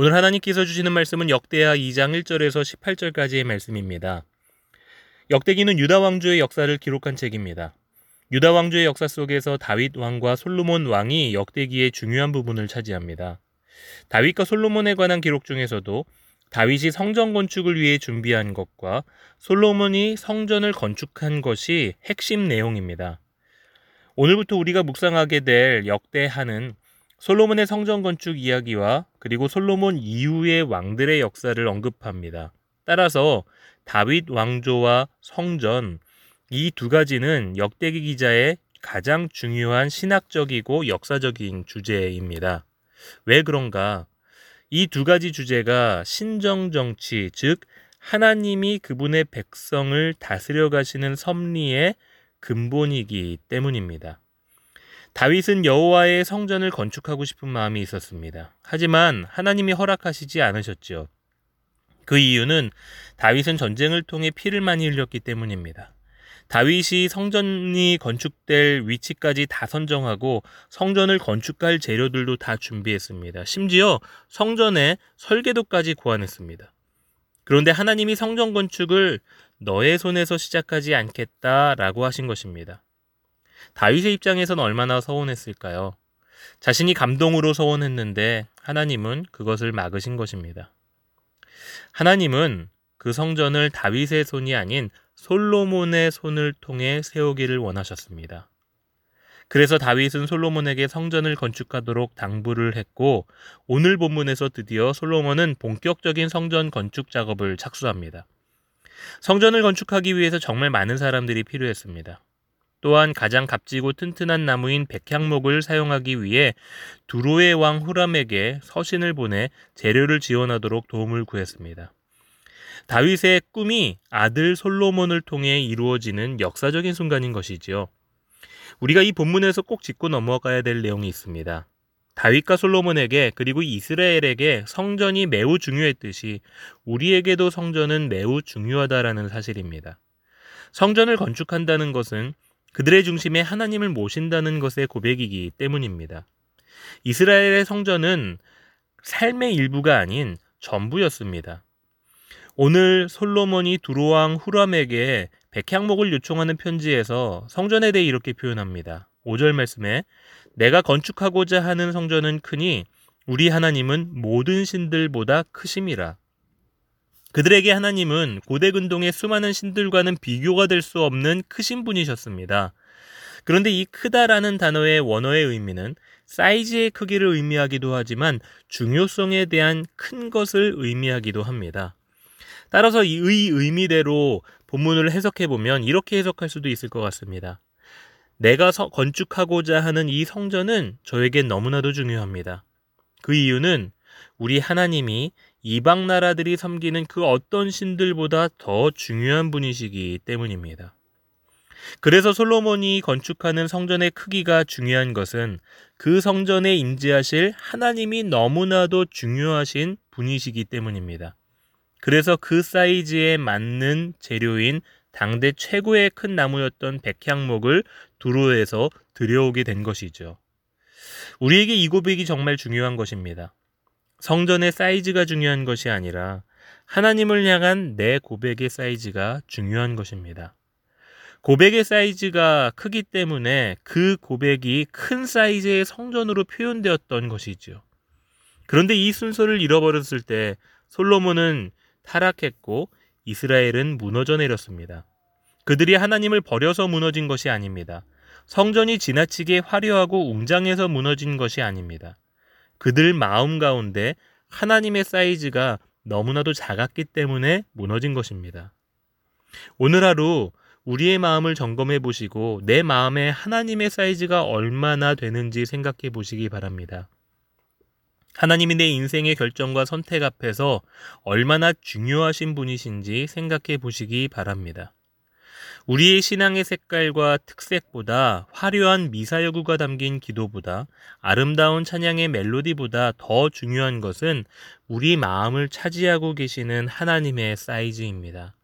오늘 하나님께서 주시는 말씀은 역대하 2장 1절에서 18절까지의 말씀입니다. 역대기는 유다 왕조의 역사를 기록한 책입니다. 유다 왕조의 역사 속에서 다윗 왕과 솔로몬 왕이 역대기의 중요한 부분을 차지합니다. 다윗과 솔로몬에 관한 기록 중에서도 다윗이 성전 건축을 위해 준비한 것과 솔로몬이 성전을 건축한 것이 핵심 내용입니다. 오늘부터 우리가 묵상하게 될 역대하는 솔로몬의 성전 건축 이야기와 그리고 솔로몬 이후의 왕들의 역사를 언급합니다. 따라서 다윗 왕조와 성전 이 두 가지는 역대기 기자의 가장 중요한 신학적이고 역사적인 주제입니다. 왜 그런가? 이 두 가지 주제가 신정 정치, 즉 하나님이 그분의 백성을 다스려 가시는 섭리의 근본이기 때문입니다. 다윗은 여호와의 성전을 건축하고 싶은 마음이 있었습니다. 하지만 하나님이 허락하시지 않으셨지요. 그 이유는 다윗은 전쟁을 통해 피를 많이 흘렸기 때문입니다. 다윗이 성전이 건축될 위치까지 다 선정하고 성전을 건축할 재료들도 다 준비했습니다. 심지어 성전의 설계도까지 고안했습니다. 그런데 하나님이 성전 건축을 너의 손에서 시작하지 않겠다라고 하신 것입니다. 다윗의 입장에선 얼마나 서운했을까요? 자신이 감동으로 서운했는데 하나님은 그것을 막으신 것입니다. 하나님은 그 성전을 다윗의 손이 아닌 솔로몬의 손을 통해 세우기를 원하셨습니다. 그래서 다윗은 솔로몬에게 성전을 건축하도록 당부를 했고 오늘 본문에서 드디어 솔로몬은 본격적인 성전 건축 작업을 착수합니다. 성전을 건축하기 위해서 정말 많은 사람들이 필요했습니다. 또한 가장 값지고 튼튼한 나무인 백향목을 사용하기 위해 두로의 왕 후람에게 서신을 보내 재료를 지원하도록 도움을 구했습니다. 다윗의 꿈이 아들 솔로몬을 통해 이루어지는 역사적인 순간인 것이지요. 우리가 이 본문에서 꼭 짚고 넘어가야 될 내용이 있습니다. 다윗과 솔로몬에게 그리고 이스라엘에게 성전이 매우 중요했듯이 우리에게도 성전은 매우 중요하다라는 사실입니다. 성전을 건축한다는 것은 그들의 중심에 하나님을 모신다는 것의 고백이기 때문입니다. 이스라엘의 성전은 삶의 일부가 아닌 전부였습니다. 오늘 솔로몬이 두로왕 후람에게 백향목을 요청하는 편지에서 성전에 대해 이렇게 표현합니다. 5절 말씀에 내가 건축하고자 하는 성전은 크니 우리 하나님은 모든 신들보다 크심이라. 그들에게 하나님은 고대 근동의 수많은 신들과는 비교가 될 수 없는 크신 분이셨습니다. 그런데 이 크다라는 단어의 원어의 의미는 사이즈의 크기를 의미하기도 하지만 중요성에 대한 큰 것을 의미하기도 합니다. 따라서 이 의미대로 본문을 해석해 보면 이렇게 해석할 수도 있을 것 같습니다. 내가 건축하고자 하는 이 성전은 저에겐 너무나도 중요합니다. 그 이유는 우리 하나님이 이방 나라들이 섬기는 그 어떤 신들보다 더 중요한 분이시기 때문입니다. 그래서 솔로몬이 건축하는 성전의 크기가 중요한 것은 그 성전에 임재하실 하나님이 너무나도 중요하신 분이시기 때문입니다. 그래서 그 사이즈에 맞는 재료인 당대 최고의 큰 나무였던 백향목을 두로에서 들여오게 된 것이죠. 우리에게 이 고백이 정말 중요한 것입니다. 성전의 사이즈가 중요한 것이 아니라 하나님을 향한 내 고백의 사이즈가 중요한 것입니다. 고백의 사이즈가 크기 때문에 그 고백이 큰 사이즈의 성전으로 표현되었던 것이지요. 그런데 이 순서를 잃어버렸을 때 솔로몬은 타락했고 이스라엘은 무너져 내렸습니다. 그들이 하나님을 버려서 무너진 것이 아닙니다. 성전이 지나치게 화려하고 웅장해서 무너진 것이 아닙니다. 그들 마음 가운데 하나님의 사이즈가 너무나도 작았기 때문에 무너진 것입니다. 오늘 하루 우리의 마음을 점검해 보시고 내 마음에 하나님의 사이즈가 얼마나 되는지 생각해 보시기 바랍니다. 하나님이 내 인생의 결정과 선택 앞에서 얼마나 중요하신 분이신지 생각해 보시기 바랍니다. 우리의 신앙의 색깔과 특색보다 화려한 미사여구가 담긴 기도보다 아름다운 찬양의 멜로디보다 더 중요한 것은 우리 마음을 차지하고 계시는 하나님의 사이즈입니다.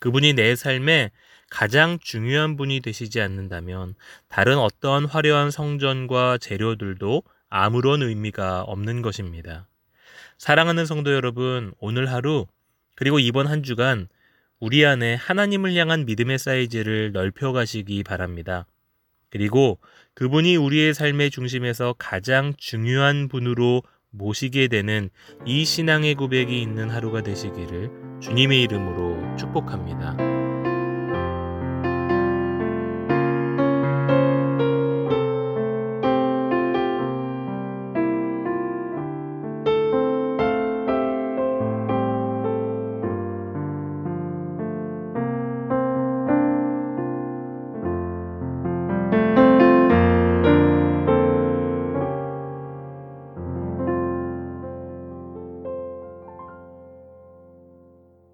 그분이 내 삶에 가장 중요한 분이 되시지 않는다면 다른 어떠한 화려한 성전과 재료들도 아무런 의미가 없는 것입니다. 사랑하는 성도 여러분, 오늘 하루 그리고 이번 한 주간 우리 안에 하나님을 향한 믿음의 사이즈를 넓혀 가시기 바랍니다. 그리고 그분이 우리의 삶의 중심에서 가장 중요한 분으로 모시게 되는 이 신앙의 고백이 있는 하루가 되시기를 주님의 이름으로 축복합니다.